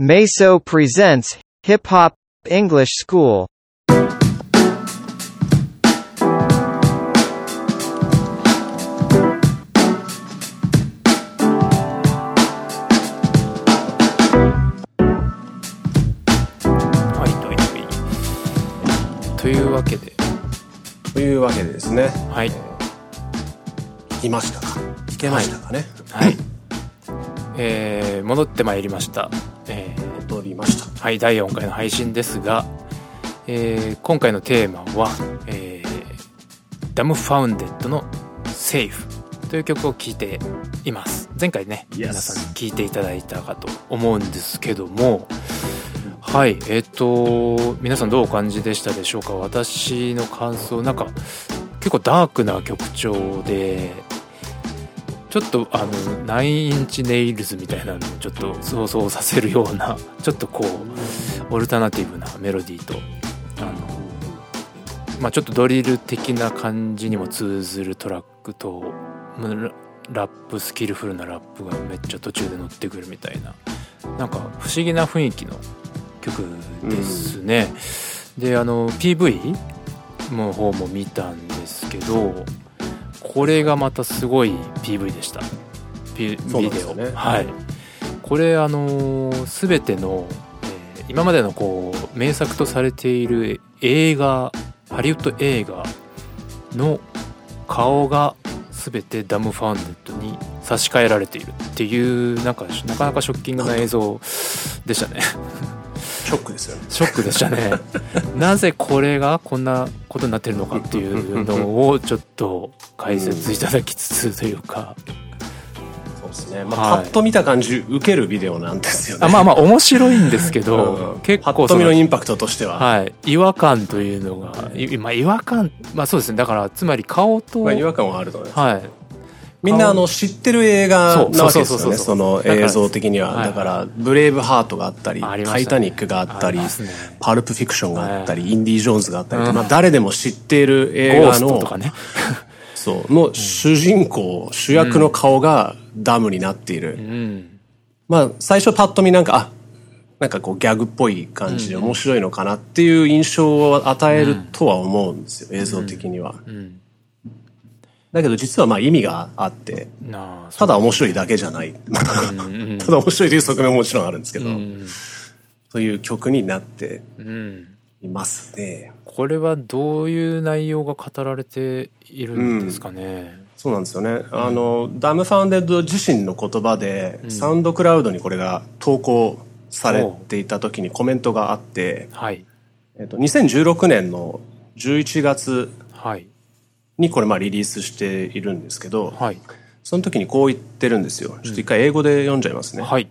Meso presents Hip Hop English School. はい、といというわけで、というわけでですね、はい、聞きましたか？聞けましたかね、はい、えー、戻ってまいりました。えー、戻りました。はい、第4回の配信ですが、えー、今回のテーマは、えー、ダムファウンデッドのセーフという曲を聴いています。前回ね、皆さんに聴いていただいたかと思うんですけども、はい、えっ、と、皆さんどうお感じでしたでしょうか？私の感想、なんか、結構ダークな曲調で、ちょっとあの、ナインチネイルズみたいなのをちょっと想像させるような、ちょっとこう、オルタナティブなメロディーと、あの、まあちょっとドリル的な感じにも通ずるトラックと、まあララップ、スキルフルなラップがめっちゃ途中で乗ってくるみたいな、なんか不思議な雰囲気の曲ですね。で、あの、PV の方も見たんですけど、これがまたすごい PV でした。ビデオ。ねはい。これあのすべての、えー今までのこう名作とされている映画ハリウッド映画の顔がすべてダムファウンデッドに差し替えられているっていうなんかなかなかショッキングな映像でしたねショックですよね。ショックでしたね なぜこれがこんなことになってるのかっていうのをちょっと解説いただきつつというか、そうですね。まあ、はいパッと見た感じ、受けるビデオなんですよね。あまあまあ面白いんですけど、うん結パッと見ののインパクトとしては。はい、違和感というのが、いまあ、違和感、まあそうですね。だから、つまり顔と、まあ、違和感はあると思います。はい。みんなあの知ってる映画なわけですよね、その映像的には。はいだから、ブレイブハートがあったり、タイタニックがあったりパルプフィクションがあったはり、インディ・ジョーンズがあったりと、誰でも知っている映画の。そう、の主人公、主役の顔がダムになっている。うん。まあ、最初パッと見なんか、あ、なんかこうギャグっぽい感じで面白いのかなっていう印象を与えるとは思うんですよ、映像的には。うん。だけど実はまあ意味があって、ただ面白いだけじゃない。うんうんただ面白いという側面ももちろんあるんですけど、うん。そういう曲になってうん。いますね。これはどういう内容が語られているんですかね。そうなんですよね。あの、ダムファウンデッド自身の言葉で、サウンドクラウドにこれが投稿されていた時にコメントがあって、はい。えっと、2016年の11月はい。にこれまあリリースしているんですけど、はい。その時にこう言ってるんですよ。ちょっと一回英語で読んじゃいますね。はい。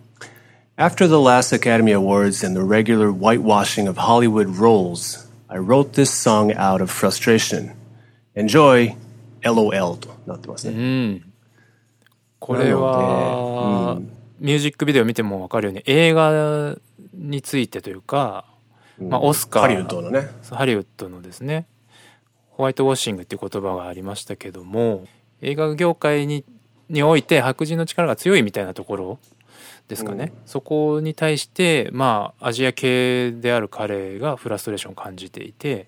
After the last Academy Awards and the regular whitewashing of Hollywood roles, I wrote this song out of frustration. Enjoy, LOL となってますね。うん。これは、なのでミュージックビデオ見てもわかるように、映画についてというか、まあ、オスカー。ハリウッドのね。ハリウッドのですねホワイトウォッシングっていう言葉がありましたけども映画業界ににおいて白人の力が強いみたいなところですかね、そこに対してまあアジア系である彼がフラストレーションを感じていて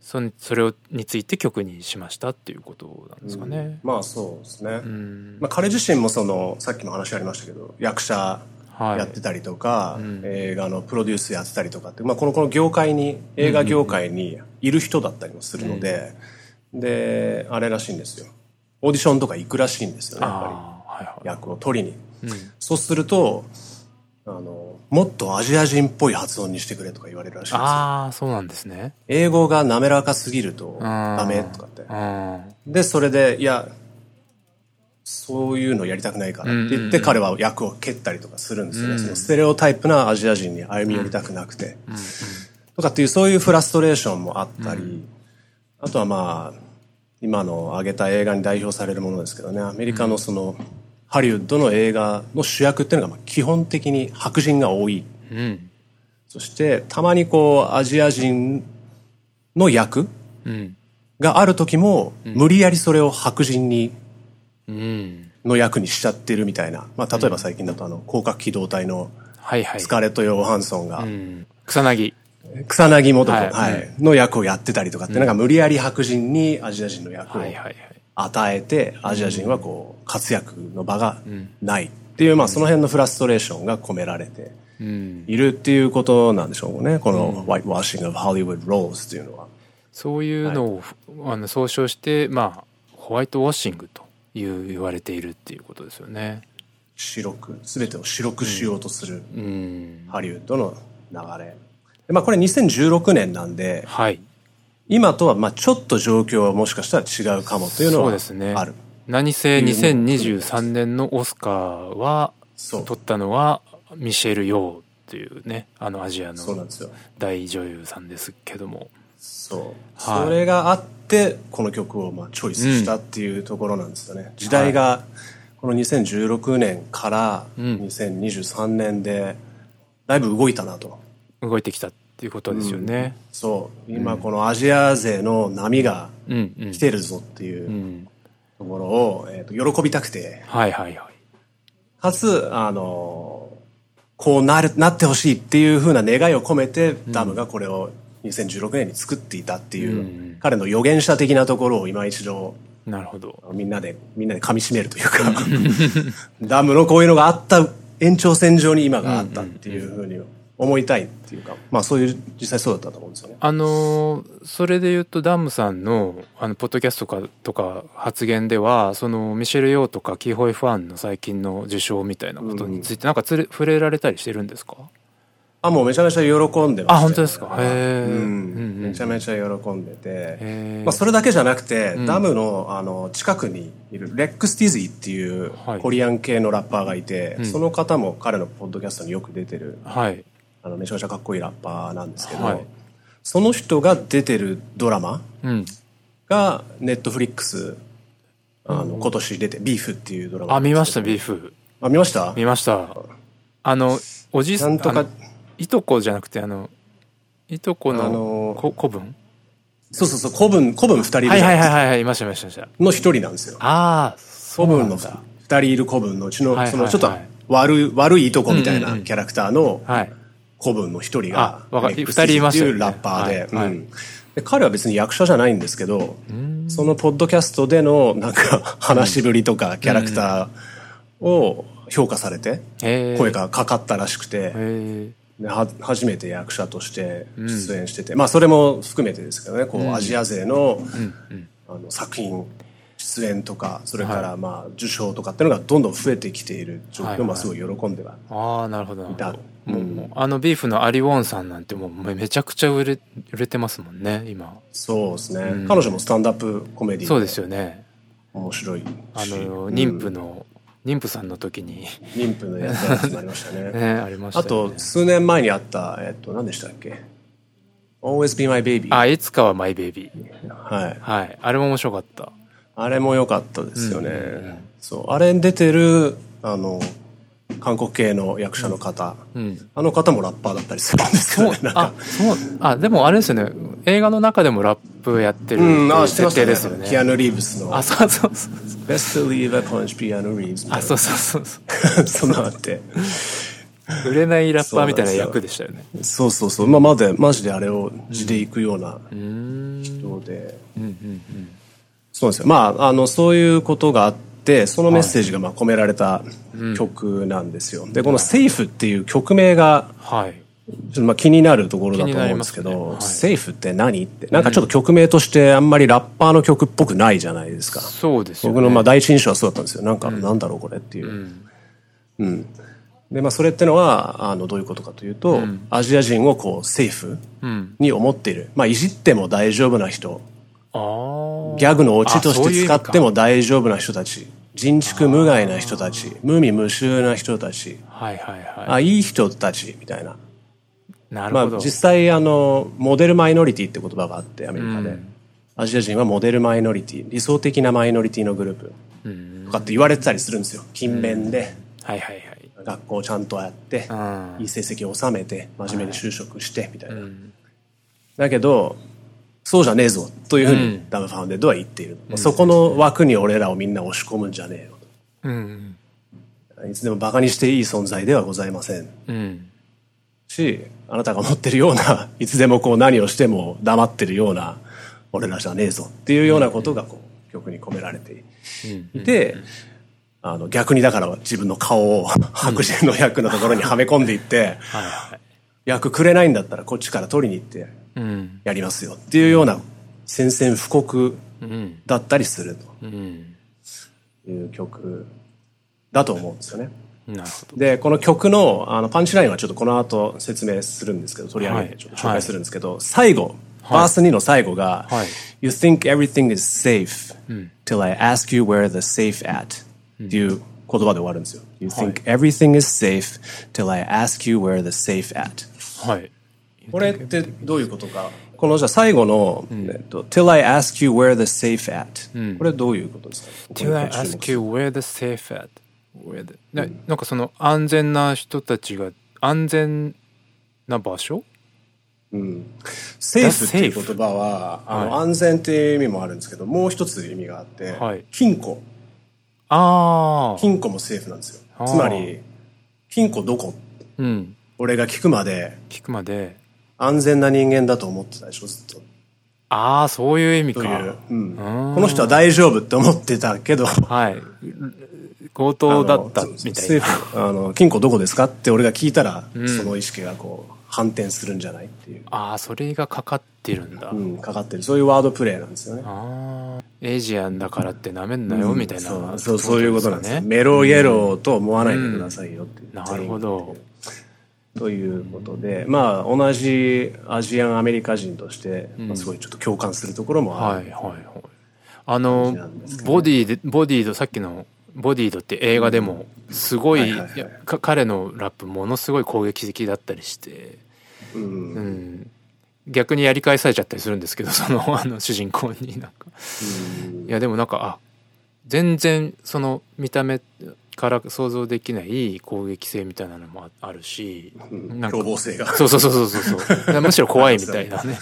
そのそれをについて曲にしましたっていうことなんですかね。まあそうですね。うん。まあ、彼自身もその、さっきも話ありましたけど、役者はい、やってたりとか、ん。映画のプロデュースやってたりとかって、まあ、このこの業界に映画業界にいる人だったりもするので、であれらしいんですよ。オーディションとか行くらしいんですよねやっぱああはいはい。り役を取りに、うん。そうするとあのもっとアジア人っぽい発音にしてくれとか言われるらしいんですよ。ああそうなんですね。英語が滑らかすぎるとダメとかって。うん。でそれでいやそういうのやりたくないからって言って彼は役を蹴ったりとかするんですよね、そのステレオタイプなアジア人に歩み寄りたくなくて、とかっていうそういうフラストレーションもあったり、あとはまあ今の挙げた映画に代表されるものですけどね。アメリカのその、ハリウッドの映画の主役っていうのがまあ基本的に白人が多い。うん。そしてたまにこうアジア人の役うん。がある時も、無理やりそれを白人にうんの役にしちゃってるみたいな、まあ、例えば最近だとあの広角機動隊のはいはい。スカーレット・ヨーハンソンが、うん。草薙。草薙素子、ははいいの役をやってたりとかって、なんか無理やり白人にアジア人の役を。与えて、アジア人はこう、活躍の場がないっていう、まあその辺のフラストレーションが込められてうん。いるっていうことなんでしょうね。この Whitewashing of Hollywood Roles っていうのは。そういうのを、あの総称して、まあ、ホワイトウォッシングという言われているっていうことですよね。白く、すべてを白くしようとするうん。ハリウッドの流れ。でまあこれ2016年なんで、はい。今とはまあちょっと状況はもしかしたら違うかもというのはそうですねある。何せ2023年のオスカーは。取ったのはミシェル・ヨーっていうね、あのアジアの。大女優さんですけども。そう。はいそれがあって、この曲をまあチョイスしたっていうところなんですよね。時代が、この2016年からうん2023年で、だいぶ動いたなと。動いてきたっていうことですよね。そう。今このアジア勢の波がうん、うん。来てるぞっていううんところを、えーと喜びたくて、はいはいはい。かつ、あの、こうなる、なってほしいっていう風な願いを込めて、ダムがこれを2016年に作っていたっていう、うん彼の予言者的なところを今一度、なるほど。みんなで、みんなで噛み締めるというか、ダムのこういうのがあった延長線上に今があったっていう風に思いたいっていうか、まあそういう、実際そうだったと思うんですよね。あのーそれで言うとダムさんのあのポッドキャストとかとか発言ではそのミシェル・ヨーとかキーホイ・ファンの最近の受賞みたいなことについてなんかつれ触れられたりしてるんですか？あ、もうめちゃめちゃ喜んでまあ本当ですか？へめちゃめちゃ喜んでて、まあ、それだけじゃなくて、ん。ダムのあの近くにいるレックス・ティズィっていうはい。コリアン系のラッパーがいて、ん。その方も彼のポッドキャストによく出てるはい。あのめちゃめちゃかっこいいラッパーなんですけど、はい。その人が出てるドラマうん。がネットフリックスあの今年出て「ビーフっていうドラマあ見ましたビビーフ。あ見ました？見ました。あのおじいさんとかいとこじゃなくてあのいとこあののこ子分そうそうそう古文古文2人いるはいはいはいはいいましたいましたいました。の一人なんですよ。ああそう古文のなんだ2人いる古文のうちの、そのちょっと悪い悪いいとこみたいなキャラクターのはい。古文の一人があわかレックス二人いましたいうラッパーで,、はいはい。うん。で彼は別に役者じゃないんですけどそのポッドキャストでのなんか話しぶりとかキャラクターを評価されて声がかかったらしくて初めて役者として出演してて、まあそれも含めてですけどねこうアジア勢の,、あの作品出演とかそれからまあ受賞とかっていうのがどんどん増えてきている状況、はいはい。まあすごい喜んではああなるほど。もう。あのビーフのアリ・ウォンさんなんてもうめめちゃくちゃ売れ売れてますもんね今。そうですね、彼女もスタンダップコメディそうですよね。面白いし。あの妊婦の、妊婦さんの時に。妊婦のやつになりましたね。ねありましたね。と数年前にあったえっと何でしたっけ？Always Be My Baby あいつかはマイベイビーはい。はい。あれも面白かった。あれも良かったですよね、そう。あれに出てるあの韓国系の役者の方、うん。あの方もラッパーだったりするんですよね。なんあかそう。あでもあれですよね。映画の中でもラップやってる設定ですよね。キアヌ・リーブスの。あそうそうそう「Best Believe I Punch ピアノ・リーブス」あそうそうそうそう。そんなのあって。売れないラッパーみたいな役でしたよね。そうそうそうまあまでマジであれを地で行くようなうーん。人で、うんうんそうですよ。まああのそういうことがあってそのメッセージがまあ込められた曲なんですよ、でこの「セーフっていう曲名がはい。ちょっとまあ気になるところだと思うんですけど、ねはい。セーフって何？って、なんかちょっと曲名としてあんまりラッパーの曲っぽくないじゃないですか。そうですよね。僕のまあ第一印象はそうだったんですよ。なんか、なんだろうこれっていう。うん。うん。で、まあそれってのは、あの、どういうことかというと、アジア人をこう、セーフうん。に思っている。まあいじっても大丈夫な人、ギャグのオチとして使っても大丈夫な人たち、人畜無害な人たち、無味無臭な人たち、はいはいはあ、いい人たち、みたいな。いなるほど、まあ実際あのモデルマイノリティって言葉があってアメリカで、うん。アジア人はモデルマイノリティ理想的なマイノリティのグループうん。とかって言われてたりするんですよ。勤勉で、はいはいはい。学校ちゃんとやって、うん。いい成績を収めて真面目に就職してみたいな、ん。だけどそうじゃねえぞというふううにダムファウンデッドは言っている、そこの枠に俺らをみんな押し込むんじゃねえようんといつでも馬鹿にしていい存在ではございません。うん。し、あなたが持ってるような、いつでもこう何をしても黙ってるような、俺らじゃねえぞっていうようなことがこう、曲に込められていて、あの、逆にだから自分の顔を白人の役のところにはめ込んでいって。役くれないんだったらこっちから取りに行ってうん。やりますよっていうような宣戦布告うん。だったりするうん。という曲だと思うんですよね。なるほど。で、この曲のあのパンチラインはちょっとこの後説明するんですけど、取り上げはいてちょっと紹介するんですけど、最後、バース2の最後が、はい You think everything is safe till I ask you where the safe at? っていう言葉で終わるんですよ。You think everything is safe till I ask you where the safe at? はい。これってどういうことか？このじゃあ最後の、えっと、till I ask you where the safe at、これどういうことですか？Till I ask you where the safe at? Where the... ななんかその安全な人たちが安全な場所？セーフっていう言葉は、あの、安全っていう意味もあるんですけど、もう一つ意味があって、はい。金庫。ああ。金庫もセーフなんですよ。つまり、金庫どこ？うん。俺が聞くまで。聞くまで。安全な人間だと思ってたでしょ、ずっと。ああ、そういう意味か。という。うんうんこの人は大丈夫って思ってたけど、はい。強盗だったみたいな。フ、あの、金庫どこですかって俺が聞いたら、その意識がこう、反転するんじゃないっていう。ああ、それがかかってるんだ。うん、かかってる。そういうワードプレイなんですよね。ああ。エイジアンだからって舐めんなよ、みたいな、そうそう、そういうことなんですよ。ね。メロイエローと思わないでくださいよっていう。なるほど。ということで、まあ、同じアジアンアメリカ人として、まあ、すごいちょっと共感するところもある。はいはいはい。あの、ボディで、ボディード、さっきのボディードって映画でも、すごい、彼のラップものすごい攻撃的だったりして、うん。うん、逆にやり返されちゃったりするんですけど、その、あの、主人公になんか。いや、でもなんか、あ、全然、その、見た目から想像できない攻撃性みたいなのもああるし、なんか。そうそうそうそうそう。そう。むしろ怖いみたいなね。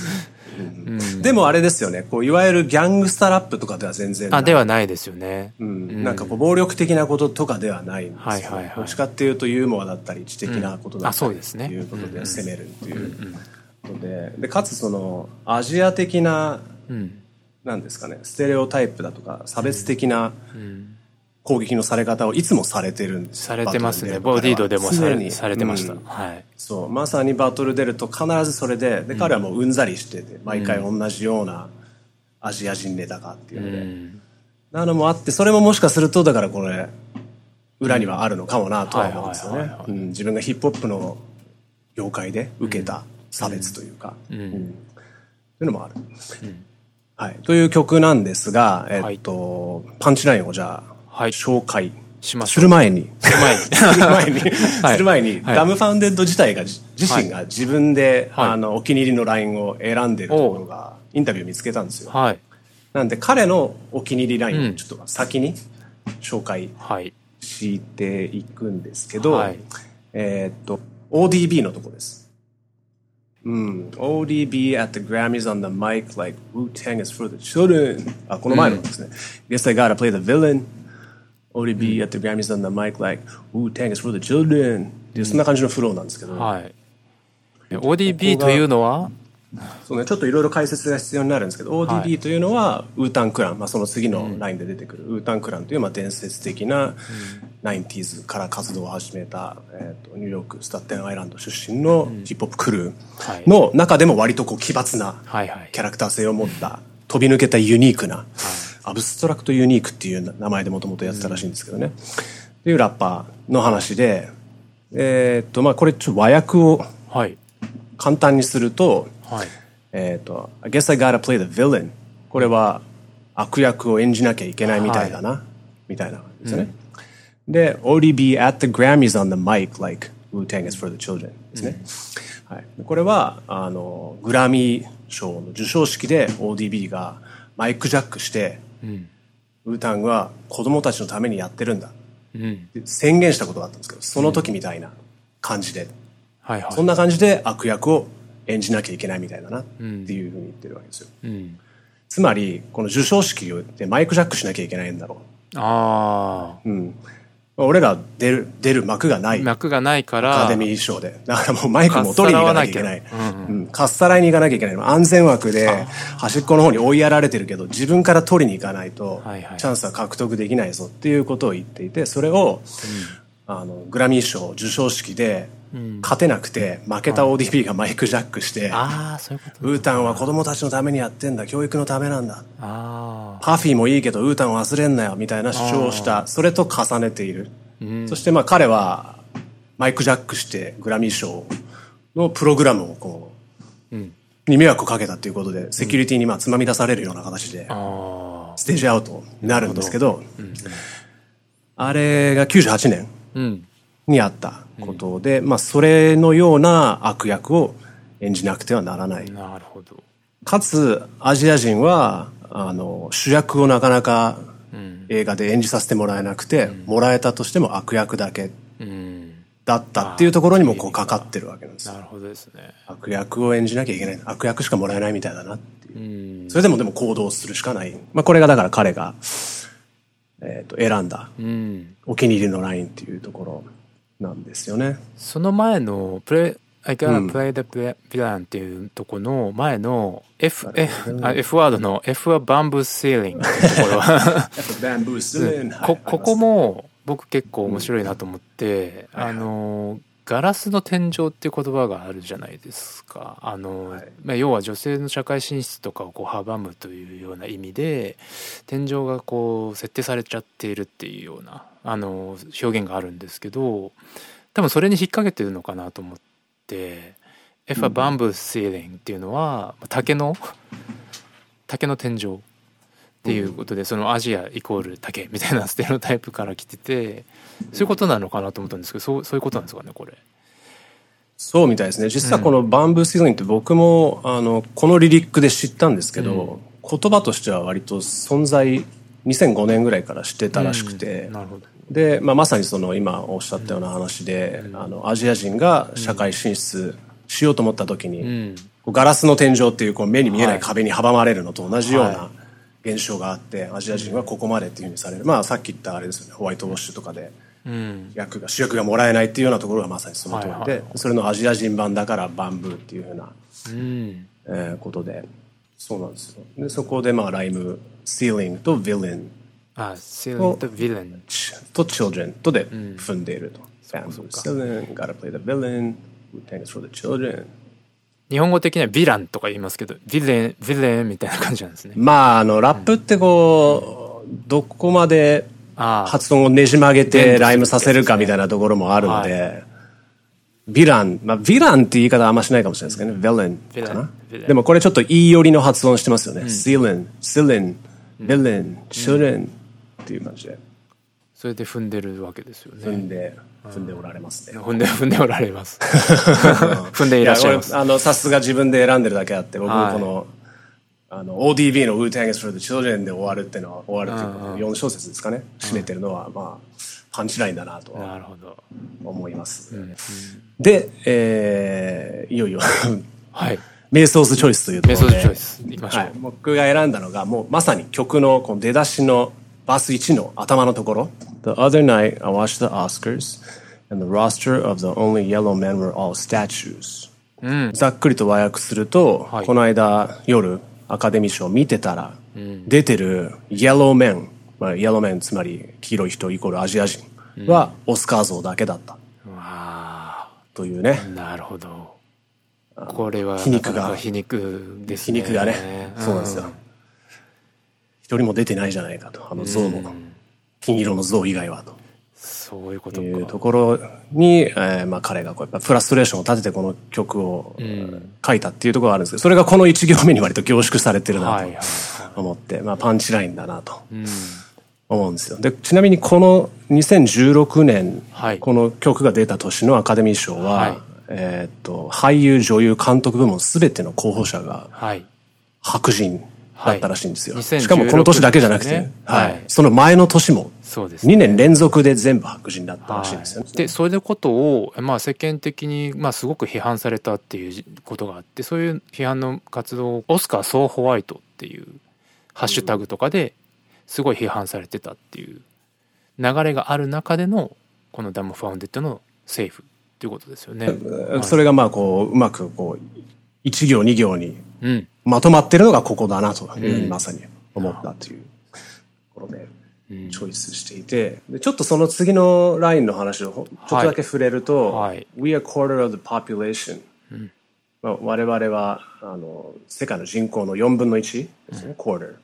でもあれですよね、こう、いわゆるギャングスタラップとかでは全然。あ、ではないですよね。うん、なんかこう、暴力的なこととかではないんですよ、はいはいはい。どっちかっていうと、ユーモアだったり、知的なことだあったり、そうですね。っていうことで攻めるっていうことで、で、かつその、アジア的な、うん。なんですかね、ステレオタイプだとか、差別的な攻撃のされ方をいつもされてるんですよされてますね。ボディードでもされされてました。うん。はい。そう、まさにバトル出ると必ずそれで、で、彼はもううんざりしてて、毎回同じようなアジア人ネタかっていうので、うん。なのもあって、それももしかすると、だからこれ、裏にはあるのかもなとは思うんですよねはいはいはい。は。うん自分がヒップホップの業界で受けた差別というか、うん。というのもある。はい。という曲なんですが、えっと、パンチラインをじゃあ、はい紹介しまする前に、前に。する前に、はいする前に、はいダムファウンデッド自体がじ、自身が自分で、はいあの、お気に入りのラインを選んでるところが、インタビュー見つけたんですよ。はい。なんで、彼のお気に入りラインをちょっと先に紹介はい。していくんですけど、はいえーっと、ODB のとこです。うん。ODB at the Grammys on the mic like Wu-Tang is for the children. あ、この前のですね。Guess I gotta play the villain. ODB at the Grammys on the mic like Wu-Tang is for the children. っていうそんな感じのフローなんですけど、はい。ODB というのは？そうね、ちょっといろいろ解説が必要になるんですけど、は ODB いというのは、ウータンクラン、まあ、その次のラインで出てくる、ウータンクランという、まあ、伝説的な、90s から活動を始めた、えーと、ニューヨーク、スタッテンアイランド出身のヒップホップクルーの中でも割とこう奇抜なキャラクター性を持った、飛び抜けたユニークな、アブストラクトユニークっていう名前でもともとやってたらしいんですけどね。っていうラッパーの話で、えっと、まあ、これちょっと和訳をはい。簡単にすると、はい。えっ、と、I guess I gotta play the villain. これは悪役を演じなきゃいけないみたいだな、みたいな感じですよね。で、ODB at the Grammys on the mic like Wu-Tang is for the children ですね。はい。これは、あの、グラミー賞の授賞式で ODB がマイクジャックして、ウータングは子供たちのためにやってるんだ。うん。宣言したことがあったんですけど、その時みたいな感じで。はいはい。そんな感じで悪役を演じなきゃいけないみたいだなっていうふうに言ってるわけですよ。うん。つまり、この授賞式でマイクジャックしなきゃいけないんだろあう。うん。俺ら出る、出る幕がない。幕がないから。アカデミー賞で。だからもうマイクも取りに行かなきゃいけない。かっさらいに行かなきゃいけない。安全枠で端っこの方に追いやられてるけど、自分から取りに行かないとチャンスは獲得できないぞっていうことを言っていて、それを、あの、グラミー賞授賞式で、勝てなくて、負けた ODB がマイクジャックして、ああ、そういうこと。ウータンは子供たちのためにやってんだ、教育のためなんだ。あパフィーもいいけどウータンを忘れんなよみたいな主張をした。それと重ねている、そしてまあ彼はマイクジャックしてグラミー賞のプログラムをこう、に迷惑をかけたということでセキュリティにまあつまみ出されるような形で。ステージアウトになるんですけどあれが98年うん。にあったことで、まあそれのような悪役を演じなくてはならないなるほど。かつアジア人はあの主役をなかなか映画で演じさせてもらえなくて、もらえたとしても悪役だけうん。だったっていうところにもこうかかってるわけなんですよなるほどですね。悪役を演じなきゃいけない悪役しかもらえないみたいだなっていううん。それでもでも行動するしかない、まあ、これがだから彼が、えー、と選んだうん。お気に入りのラインっていうところなんですよね。その前の、プレイ、I う gotta ん。play the villain っていうとこの前の F、F、あ F ワードの F はバンブーセーリングっていうところは、こ、ここも僕結構面白いなと思って、あの、ガラスの天井っていう言葉があるじゃないですか。あの、はい。まあ、要は女性の社会進出とかをこう阻むというような意味で、天井がこう設定されちゃっているっていうような、あの、表現があるんですけど、多分それに引っ掛けてるのかなと思って、F はバンブーセーリングっていうのは、竹の、竹の天井。っていうことで、そのアジアイコール竹みたいなステレオタイプから来ててそういうことなのかなと思ったんですけどそうそういうことなんですかねこれ。そうみたいですね実はこの「バンブーシーズン」って僕もあのこのリリックで知ったんですけど、言葉としては割と存在2005年ぐらいから知ってたらしくて。で、まあ、まさにその今おっしゃったような話で、あのアジア人が社会進出しようと思った時に、ガラスの天井っていうこう目に見えなはいい壁に阻まれるのと同じようはな現象があって、アジア人はここまでっていうふうにされる。まあさっき言ったあれですよね、ホワイトウォッシュとかでうん。役が、主役がもらえないっていうようなところがまさにその通りで、それのアジア人版だからバンブーっていうふうな、うん。えーことで、そうなんですよ。で、そこでまあライム、ceiling と villain あ、セーリングとヴィレン。と children とで踏んでいると。そっ bamboo かそっか ceiling, gotta play the villain, thanks for the children. 日本語的にはヴィランとか言いますけど、ヴィレン、ヴィレンみたいな感じなんですね。まあ、あの、ラップってこう、どこまでああ。発音をねじ曲げてライムさせるかみたいなところもあるので、ヴィラン、まあ、ヴィランって言い方はあんましないかもしれないですけどね、ヴィレンかなでもこれちょっといい寄りの発音してますよね。シーレン、シーレン、ヴィレン、チュレンっていう感じでそれで踏んでるわけですよね。踏んで、踏んでおられますね。踏んで、踏んでおられます。踏んでいらっしゃいます。あの、さすが自分で選んでるだけあって、僕もはいこの、あの、ODB の Wu-Tang is for the Children で終わるっていうのは、終わるっていうか、4小節ですかね、締めてるのは、まあ、パンチラインだなとなるほど。思います。で、えー、いよいよ、はい。メイソーズチョイスというところで。メイソーズチョイス行きましょうはい。僕が選んだのが、もうまさに曲のこの出だしのバース1の頭のところ。The other night I watched the Oscars and the roster of the only yellow men were all statues. ざっくりと和訳すると、はいこの間夜アカデミー賞見てたら、出てる yellow men、まあ、yellow men つまり黄色い人イコールアジア人はオスカー像だけだったあというね。あ、なるほど。これは、皮肉が。皮肉です皮ね。肉がね、そうなんですよ。一人も出てないじゃないかと、あの像の、金色の像以外はと。そういうこというか。ところに、えーまあ彼がこうやっぱフラストレーションを立ててこの曲を、書いたっていうところがあるんですけど、それがこの一行目に割と凝縮されてるなと思って、まあパンチラインだなと思うんですよ。で、ちなみにこの2016年、はい。この曲が出た年のアカデミー賞は、はいえーっと、俳優、女優、監督部門すべての候補者がはい。白人だったらしいんですよ。はいしかもこの年だけじゃなくて、はい、はい。その前の年もそうですね。2年連続で全部白人だったらしいんですよね。でそういうことを、まあ、世間的に、まあ、すごく批判されたっていうことがあってそういう批判の活動をオスカー・ソー・ホワイトっていうハッシュタグとかですごい批判されてたっていう流れがある中でのこのダムファウンデッドのセーフっていうことですよね。それがまあこう、うまくこう、一行二行にうん。まとまってるのがここだなというふうにまさに思ったというところでうん。チョイスしていて、でちょっとその次のラインの話をほちょっとだけ触れると、はい。We are quarter of the population、まあ、我々はあの世界の人口の4分の1ですね、quarter、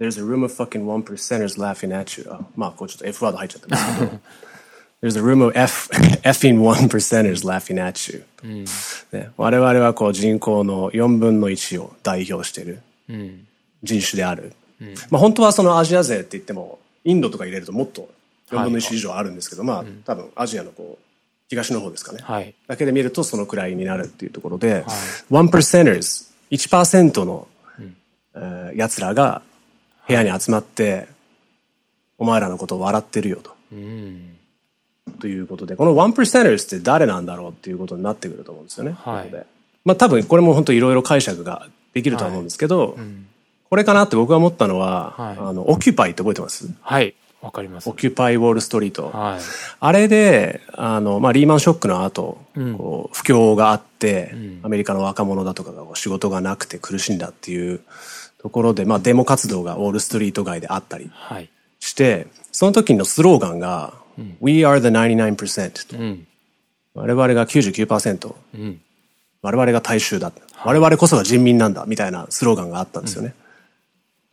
There's a room of fucking one percenters laughing at you. あまあ、こうちょっと F ワード入っちゃったんですけど。There's a room of F, effing one percenters laughing at you. ね、我々はこう人口の4分の1を代表している人種である。まあ本当はそのアジア勢って言っても、インドとか入れるともっと4分の1以上あるんですけど、まあ多分アジアのこう、東の方ですかね。はい。だけで見るとそのくらいになるっていうところで、one percenters、1%の、えー奴らが部屋に集まって、お前らのことを笑ってるよと。ということで、この one percenters って誰なんだろうっていうことになってくると思うんですよね。はいまあ多分これも本当いろいろ解釈ができるとは思うんですけど、これかなって僕が思ったのは、はいあの、オキュパイって覚えてます？はい。わかりますオ。キュパイウォールストリート。はい。あれで、あの、まあ、リーマンショックの後、こう不況があって、アメリカの若者だとかが仕事がなくて苦しんだっていうところで、まあ、デモ活動がウォールストリート街であったりはい。して、その時のスローガンが、We are the 99%と。うん。我々が99%。うん。我々が大衆だ。我々こそが人民なんだ。みたいなスローガンがあったんですよね。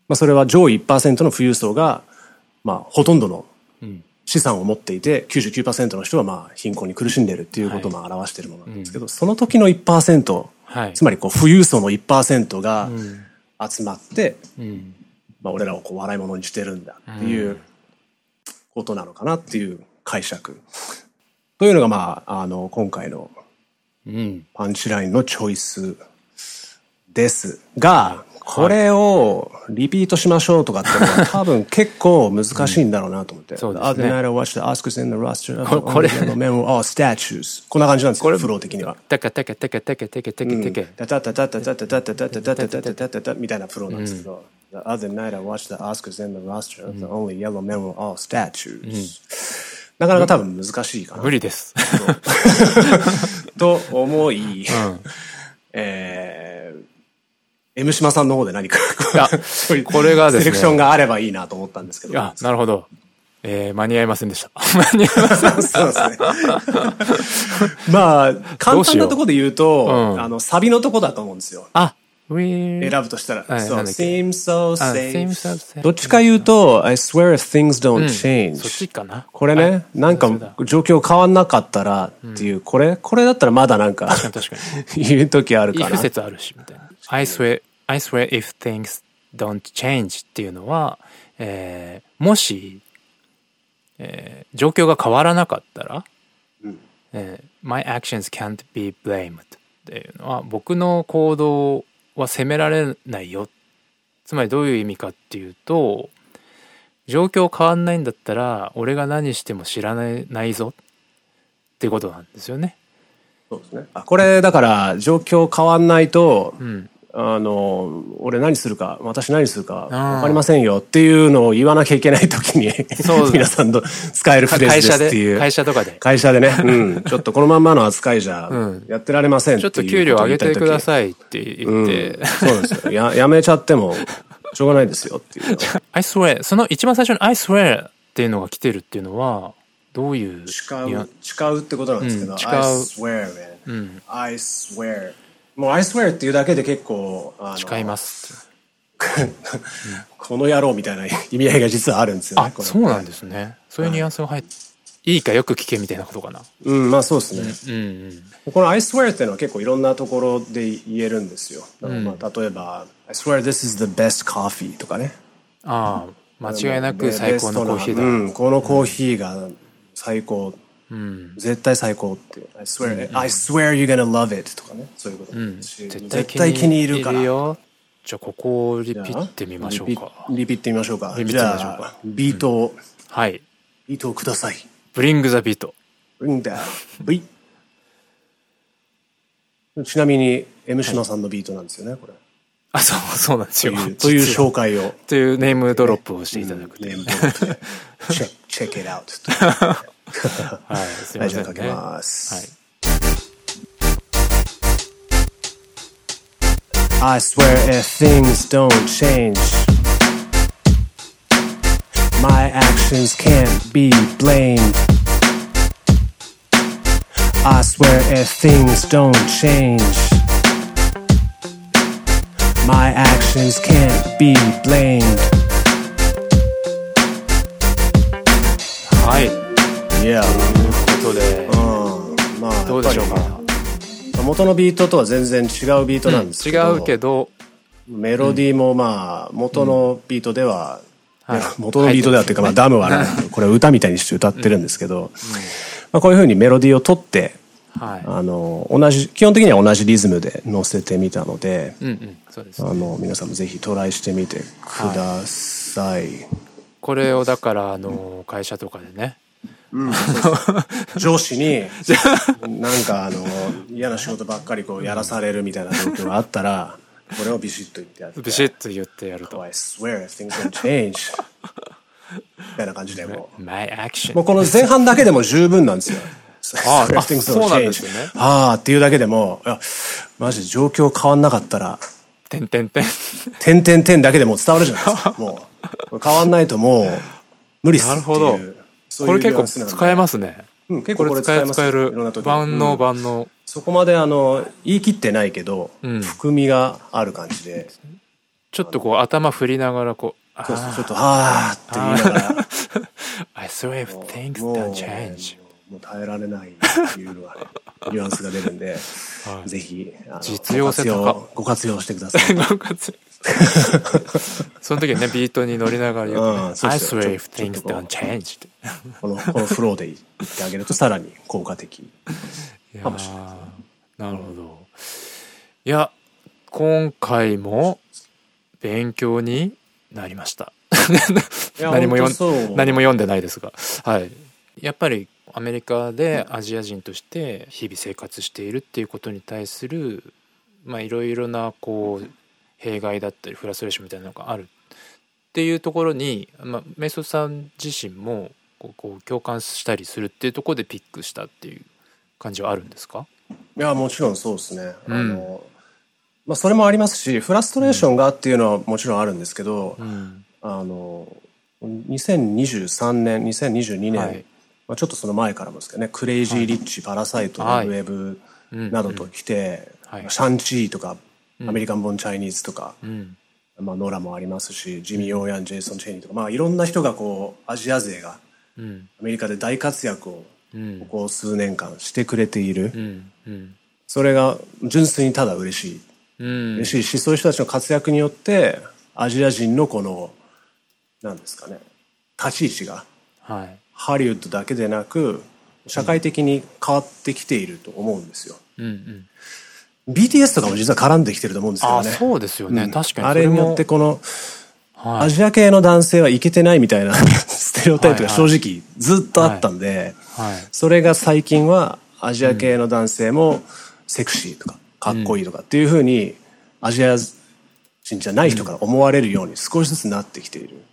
まあ、それは上位1%の富裕層が、まあ、ほとんどの資産を持っていて、99%の人はまあ、貧困に苦しんでいるっていうことをまあ表しているものなんですけど、その時の1%、はい。つまりこう、富裕層の1%が集まって、うん。まあ、俺らをこう、笑い物にしてるんだっていうことなのかなっていう解釈。というのがまあ、あの、今回のうん。パンチラインのチョイスですが、これをリピートしましょうとかって多分結構難しいんだろうなと思って。そうですね The other night I watched the Oscars in the roster of ここれ the men were all statues. こんな感じなんですよ、フロー的には。てけてけてけてけてけてけてけ。タタタタタタタタタタタタタタタタタタみたいなフローなんですけど、The other night I watched the Oscars in the roster the only yellow men were all statues. なかなか多分難しいかな無。理です。と思い、えー、M 島さんの方で何かやそういうこれがですねセレクションがあればいいなと思ったんですけど。あ、なるほど。えー、間に合いませんでした。間に合いません。そうですね。まあ、簡単なところで言うと、うんあの、サビのとこだと思うんですよ。あ、選ぶとしたら。そう、はいなんだっけ seems so あ safe. seems so safe どっちか言うと、I swear if things don't change. そっちかな。これね、なんか状況変わんなかったらっていう、これ、これだったらまだなんか確かに。言う時あるかな。説あるし、みたいな。I swear, I swear if things don't change っていうのは、えーもし、えー状況が変わらなかったら、えー my actions can't be blamed っていうのは、僕の行動は責められないよ。つまりどういう意味かっていうと、状況変わんないんだったら、俺が何しても知らないないぞっていうことなんですよね。そうですね。あこれ、だから、状況変わんないと、うん。あの、俺何するか、私何するか、わかりませんよっていうのを言わなきゃいけないときにそう、皆さんと使えるフレー会社ズですっていで、う。会社とかで。会社でね、うん、ちょっとこのまんまの扱いじゃうんやってられませんちょっと給料上げてくだい。さいって言って、うん、そうですよ。や、やめちゃっても、しょうがないですよっていう。I swear、その一番最初に I swear っていうのが来てるっていうのは、どういう？誓いやう、誓うってことなんですけど、うん誓う I swear, man.、I swear. もう I swear っていうだけで結構、あの誓います。この野郎みたいな意味合いが実はあるんですよね。あ、そうなんですね。そういうニュアンスが入って、いいかよく聞けみたいなことかな。うん、まあそうですね。うんうん。この I swear っていうのは結構いろんなところで言えるんですよ。まあ例えば、I swear this is the best coffee とかね。ああ、間違いなく最高のコーヒーだ。うん、このコーヒーが最高。うん。絶対最高って。I swear,、I swear you're gonna love it とかね。そういうことうん。絶絶対気に入るから。よ。じゃあ、ここをリピってみましょうか。リピってみましょうか。リピってじゃみましょうかあ、ビートを、はい。ビートをください。ブリングザビート。Bring that beat. ちなみに、M 島さんのビートなんですよね、これ。あ、そう、そうなんですよ。という紹介を。というネームドロップをしていただくというネームドロップでチェック、check it out はい、すいませんね。はいじゃあかけますはい。 I swear if things don't change, my actions can't be blamed. I swear if things don't change, my actions can't be blamed. Yeah. ことで、うん、まあどうでしょうか？元のビートとは全然違うビートなんですけど、違うけど、メロディーもまあ元のビートでは、はい。元のビートではっていうか、まあ、ダムはねこれ歌みたいにして歌ってるんですけど、まあ、こういうふうにメロディーを取ってはい。あの同じ基本的には同じリズムで乗せてみたので、うんうん、そうです。あの皆さんもぜひトライしてみてください、これをだから、あの、会社とかでね、上司になんかあの嫌な仕事ばっかりこうやらされるみたいな状況があったら これをビシッと言ってやってビシッと言ってやると。I swear things don't change みたいな感じでもう My action. もうこの前半だけでも十分なんですよ。ああそうなん change ですよねああっていうだけでも、いや、マジで状況変わんなかったら、てんてんてん。点点点だけでもう伝わるじゃないですか。もう。変わんないともう、無理っすっていう。なるほどこれ結構使えますね。うん結構これ使え使える万能うん。万能。そこまであの、言い切ってないけど、ん。含みがある感じで、ちょっとこう頭振りながらこう、あそうそうちょっと、はーって言いながら、I swear things don't ね change. もう耐えられないっていうのはね、ニュアンスが出るんで、はい。ぜひ、あの実用性高。ご活用ご活用してください。ご活 その時にね、ビートに乗りながら言うとね I swear if things って。この、このフローで言ってあげるとさらに効果的。かもしれないーなるほど。いや、今回も勉強になりました。何も読何も読んでないですが。はい。やっぱりアメリカでアジア人として日々生活しているっていうことに対する、まあいろいろなこう、弊害だったりフラストレーションみたいなのがあるっていうところに、まあ、メイソさん自身もこうこう共感したりするっていうところでピックしたっていう感じはあるんですか？いや、もちろんそうですね。うん。あの、まあ、それもありますし、フラストレーションがっていうのはもちろんあるんですけど、うん。あの、2023年、2022年、はい。まあ、ちょっとその前からもですけどね、クレイジー・リッチ、パラサイト、はいウェブうん。などと来て、はい。シャンチーとか、アメリカン・ボン・チャイニーズとか、うん。まあ、ノラもありますし、ジミー・オーヤン、ジェイソン・チェイニーとか、まあ、いろんな人がこう、アジア勢がうん。アメリカで大活躍をうん。ここ数年間してくれている。それが純粋にただ嬉しい。うん。嬉しいし、そういう人たちの活躍によって、アジア人のこの、なんですかね、立ち位置が、はい。ハリウッドだけでなく、社会的に変わってきていると思うんですよ。うんうん BTS とかも実は絡んできてると思うんですけどね。あそうですよね、うん。確かに。あれによもってこの、はい。アジア系の男性はいけてないみたいな ステレオタイプが正直ずっとあったんで、はい。それが最近はアジア系の男性もセクシーとかかっこいいとかっていうふうにアジア人じゃない人から思われるように少しずつなってきている。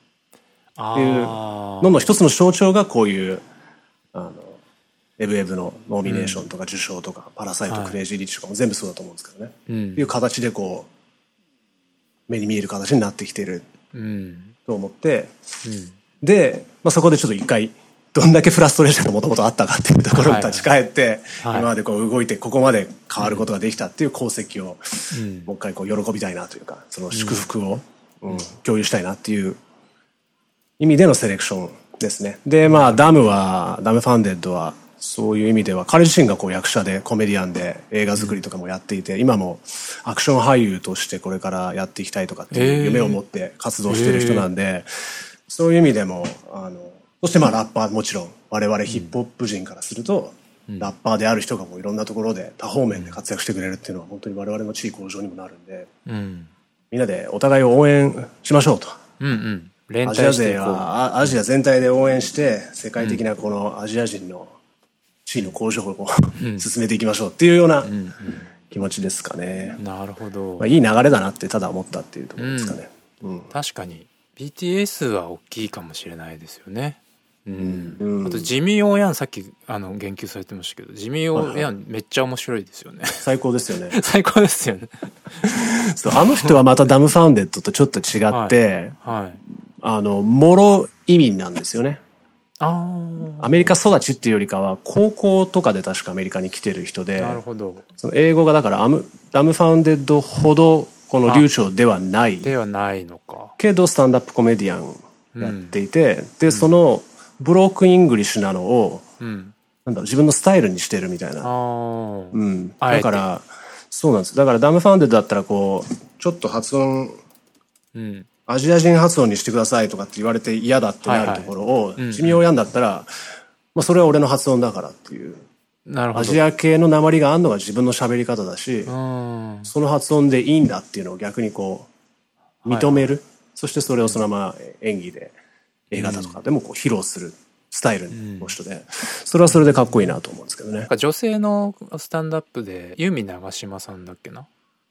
あっていうーのの一つの象徴がこういうあのエブエブのノミネーションとか受賞とか、パラサイト、クレイジー・リッチとかも全部そうだと思うんですけどね、うん。いう形でこう目に見える形になってきているうん。と思って。うん。で、まあ、そこでちょっと一回どんだけフラストレーションがもともとあったかっていうところに立ち返って、はい。今までこう動いてここまで変わることができたっていう功績を、うん。もう一回こう喜びたいなというかその祝福を、うん共有したいなっていう意味でのセレクションですね。でまあダムはダムファンデッドはそういう意味では彼自身がこう役者でコメディアンで映画作りとかもやっていて、今もアクション俳優としてこれからやっていきたいとかっていう夢を持って活動してる人なんで、そういう意味でも、あの、そしてまあラッパーもちろん、我々ヒップホップ人からすると、ラッパーである人がもういろんなところで多方面で活躍してくれるっていうのは本当に我々の地位向上にもなるんで、うん。みんなでお互いを応援しましょうと。うんうん。連アジア勢は、あアジア全体で応援して、世界的なこのアジア人の地位の向上を進めていきましょうっていうような気持ちですかね。なるほど、まあ、いい流れだなってただ思ったっていうところですかね。うん。確かに。BTS は大きいかもしれないですよね。うん。うん。あとジミー・オーヤンさっきあの言及されてましたけどジミー・オーヤンめっちゃ面白いですよね。最高ですよね。最高ですよね。そうあの人はまたダムファウンデッドとちょっと違って、はい。あの、もろ移民なんですよね。あアメリカ育ちっていうよりかは、高校とかで確かアメリカに来てる人あで、なるほど。その英語がだからアムダムファウンデッドほどこの流暢ではない。ではないのか。けどスタンダップコメディアンやっていて、で、そのブロークンイングリッシュなのを、うん。なんだろう、自分のスタイルにしてるみたいあな。あうん。だから、そうなんです。だから Dumbfoundead だったらこう、ちょっと発音、うんアジア人発音にしてくださいとかって言われて嫌だってなるところを、うん Jimmy O. Yang だったら、まあそれは俺の発音だからっていう。なるほど。アジア系の訛りがあんのが自分の喋り方だし、うん。その発音でいいんだっていうのを逆にこう、認める。そしてそれをそのまま演技で、映画だとかでもこう披露するスタイルの人で、それはそれでかっこいいなと思うんですけどね。女性のスタンダップでユミ長島さんだっけな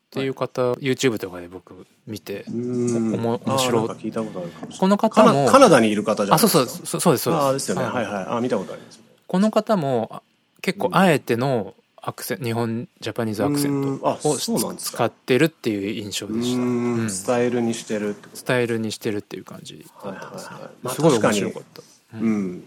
っていう方、YouTube とかで僕見て面白い。聞いたことあるかもしれない。このカ方もナカナダにいる方じゃないあそうですか？そうそうそうですそうです。ああですよね。はい。はいはい。あ見たことあります。この方もあ結構あえてのアクセン日本ジャパニーズアクセンうん。あトを使ってるっていう印象でした、うん。うん。スタイルにしてるスタイルにしてるっていう感じだったんです。ね、はいはいはい。まあすごい確かに。面白かった。うん。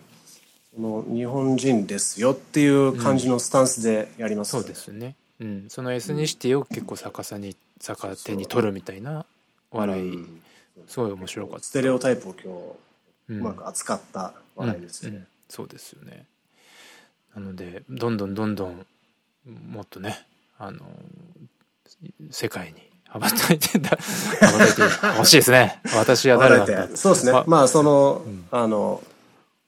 その日本人ですよっていう感じのスタンスでやりますよね。そうですね、うん、そのエスニシティを結構逆さに逆手に取るみたいな笑い、うん。すごい面白かった。ステレオタイプを今日うん。うまく扱った笑いですね。うん。うん。そうですよね。なのでどんどんどんどんもっとねあの世界に羽ばたいてんだ。羽ばたいてほしいですね。私は誰だった そうですね。ま。まあそのあの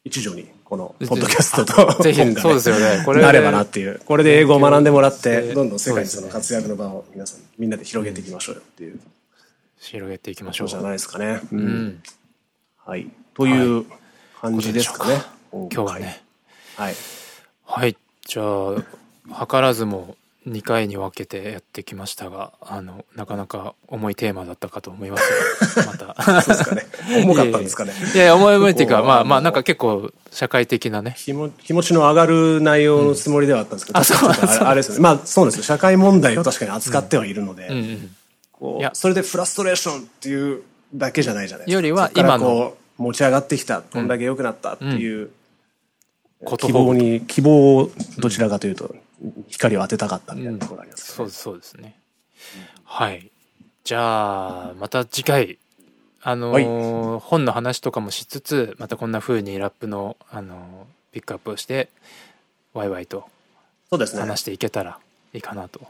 一助にこのポッドキャストとぜひ本がねそうですよね。これなればなっていう。これで英語を学んでもらってでどんどん世界にその活躍の場を皆さんみんなで広げていきましょうよっていう。広げていきましょう。じゃないですかね。ううん。ん、はい。という感じですかね。今日はね。はい。はい。じゃあ図らずも2回に分けてやってきましたがあのなかなか重いテーマだったかと思いますが またそうですかね。重かったんですかね。いやいや重い重いっていうかまあまあなんか結構社会的なね気も気持ちの上がる内容のつもりではあったんですけど、あそうちょっとあれあれですよね。まあそうですよ。社会問題を確かに扱ってはいるので、いうやそれでフラストレーションっていうだけじゃないじゃないですか。よりは今のこう持ち上がってきた、こんだけ良くなったっていう、こと希望に、希望をどちらかというと、光を当てたかったみたいなところがあります、そうそうですね。はい。じゃあまた次回あのー本の話とかもしつつまたこんな風にラップの、あのーピックアップをしてワイワイとそうですね。話していけたらいいかなと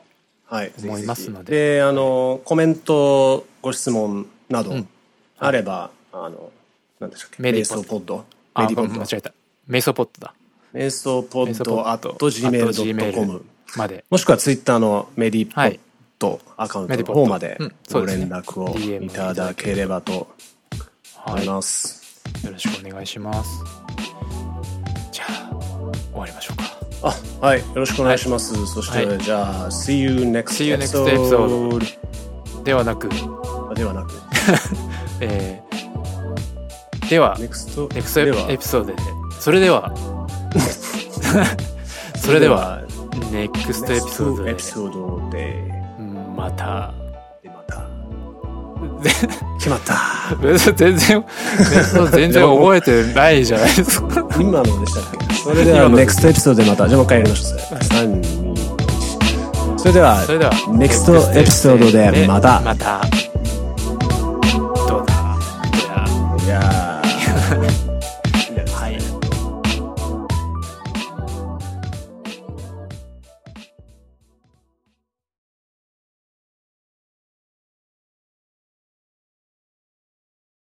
はい、思いますので。であのコメントご質問などん。あれば、あの何でしたっけ？メディポッドあメディポッド間違えた。メイソポットだ瞑想ポッド at あと gmail.com まで。もしくはツイッターのメディポッはい。ドアカウントの方まで。ご連絡をいただければと思はいいます、よろしくお願いします。じゃあ終わりましょうか。あはい。よろしくお願いします、そして、はい。じゃあ See you next See you next episode episode ではなく、あではなく。えー、では NEXT ネクストではエピソードで。それでは それではネクストエピソード NEXT でエピソードで。うんまた。でまた。決まった。全然全然覚えてないじゃないですか。今のでしたっけ？それでは今の NEXT エピソードでまた。じゃあもう一回やりましょうそれ。3 2 1それではそれでは NEXT エピソードでまた。また